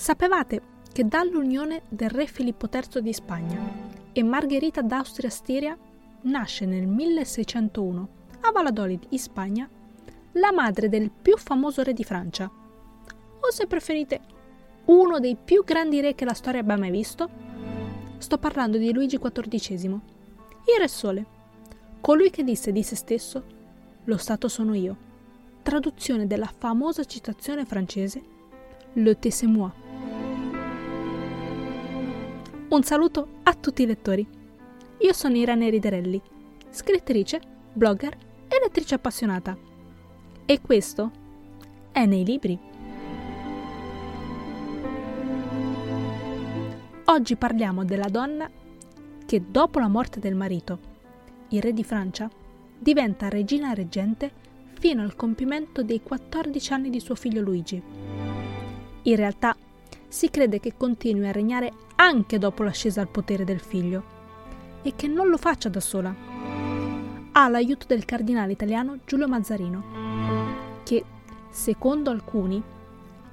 Sapevate che dall'unione del re Filippo III di Spagna e Margherita d'Austria-Stiria nasce nel 1601 a Valladolid, in Spagna, la madre del più famoso re di Francia, o se preferite uno dei più grandi re che la storia abbia mai visto? Sto parlando di Luigi XIV, il Re Sole, colui che disse di se stesso: Lo Stato sono io. Traduzione della famosa citazione francese Le Tessemois. Un saluto a tutti i lettori. Io sono Irene Riderelli, scrittrice, blogger e lettrice appassionata. E questo è nei libri. Oggi parliamo della donna che dopo la morte del marito, il re di Francia, diventa regina reggente fino al compimento dei 14 anni di suo figlio Luigi. In realtà si crede che continui a regnare anche dopo l'ascesa al potere del figlio e che non lo faccia da sola. Ha l'aiuto del cardinale italiano Giulio Mazzarino, che, secondo alcuni,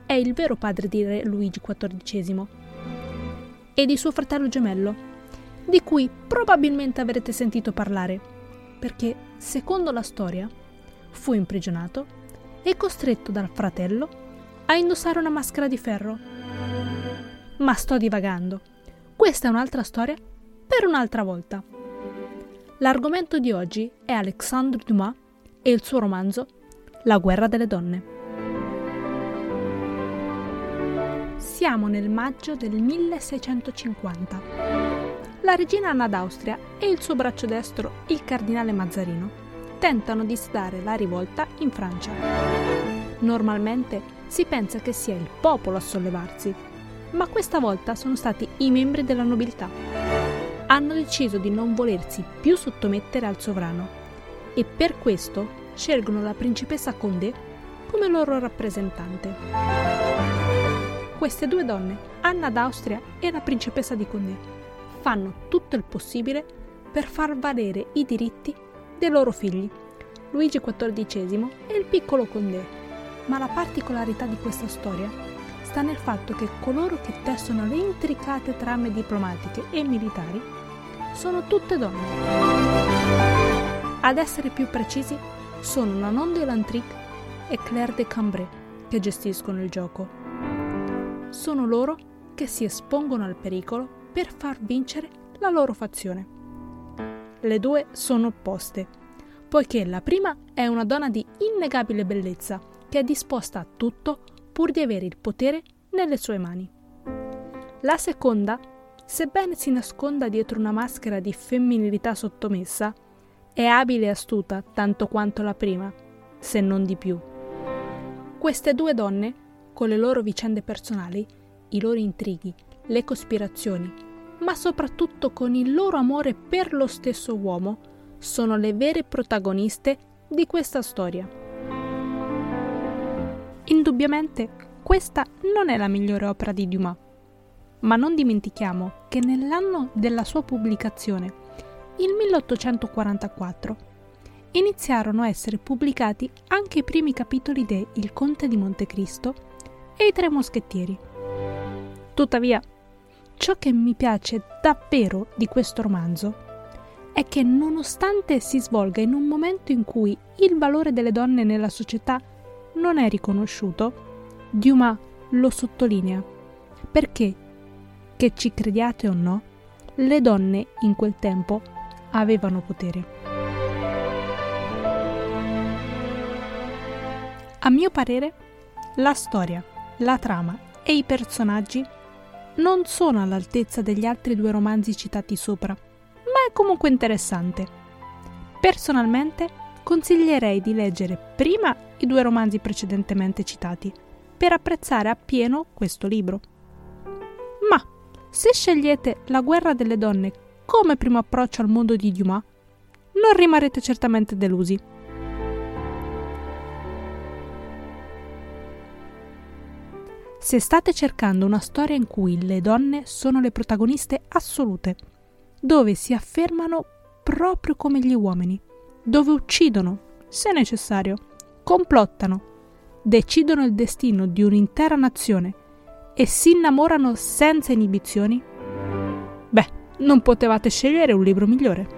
è il vero padre di re Luigi XIV e di suo fratello gemello, di cui probabilmente avrete sentito parlare, perché, secondo la storia, fu imprigionato e costretto dal fratello a indossare una maschera di ferro. Ma sto divagando. Questa è un'altra storia per un'altra volta. L'argomento di oggi è Alexandre Dumas e il suo romanzo La guerra delle donne. Siamo nel maggio del 1650. La regina Anna d'Austria e il suo braccio destro, il cardinale Mazzarino, tentano di sedare la rivolta in Francia. Normalmente si pensa che sia il popolo a sollevarsi, ma questa volta sono stati i membri della nobiltà. Hanno deciso di non volersi più sottomettere al sovrano e per questo scelgono la principessa Condé come loro rappresentante. Queste due donne, Anna d'Austria e la principessa di Condé, fanno tutto il possibile per far valere i diritti dei loro figli, Luigi XIV e il piccolo Condé. Ma la particolarità di questa storia sta nel fatto che coloro che tessono le intricate trame diplomatiche e militari sono tutte donne. Ad essere più precisi, sono Nanon de Lantric e Claire de Cambrai che gestiscono il gioco sono loro che si espongono al pericolo per far vincere la loro fazione. Le due sono opposte, poiché la prima è una donna di innegabile bellezza che è disposta a tutto pur di avere il potere nelle sue mani. La seconda, sebbene si nasconda dietro una maschera di femminilità sottomessa, è abile e astuta tanto quanto la prima, se non di più. Queste due donne con le loro vicende personali, i loro intrighi, le cospirazioni, ma soprattutto con il loro amore per lo stesso uomo, sono le vere protagoniste di questa storia. Indubbiamente questa non è la migliore opera di Dumas, ma non dimentichiamo che nell'anno della sua pubblicazione, il 1844, iniziarono a essere pubblicati anche i primi capitoli de Il Conte di Montecristo e i tre moschettieri. Tuttavia, ciò che mi piace davvero di questo romanzo è che nonostante si svolga in un momento in cui il valore delle donne nella società non è riconosciuto, Dumas lo sottolinea, perché, che ci crediate o no, le donne in quel tempo avevano potere. A mio parere, la storia la trama e i personaggi non sono all'altezza degli altri due romanzi citati sopra, ma è comunque interessante. Personalmente consiglierei di leggere prima i due romanzi precedentemente citati per apprezzare appieno questo libro. Ma se scegliete La guerra delle donne come primo approccio al mondo di Dumas, non rimarrete certamente delusi. Se state cercando una storia in cui le donne sono le protagoniste assolute, dove si affermano proprio come gli uomini, dove uccidono, se necessario, complottano, decidono il destino di un'intera nazione e si innamorano senza inibizioni? Beh, non potevate scegliere un libro migliore.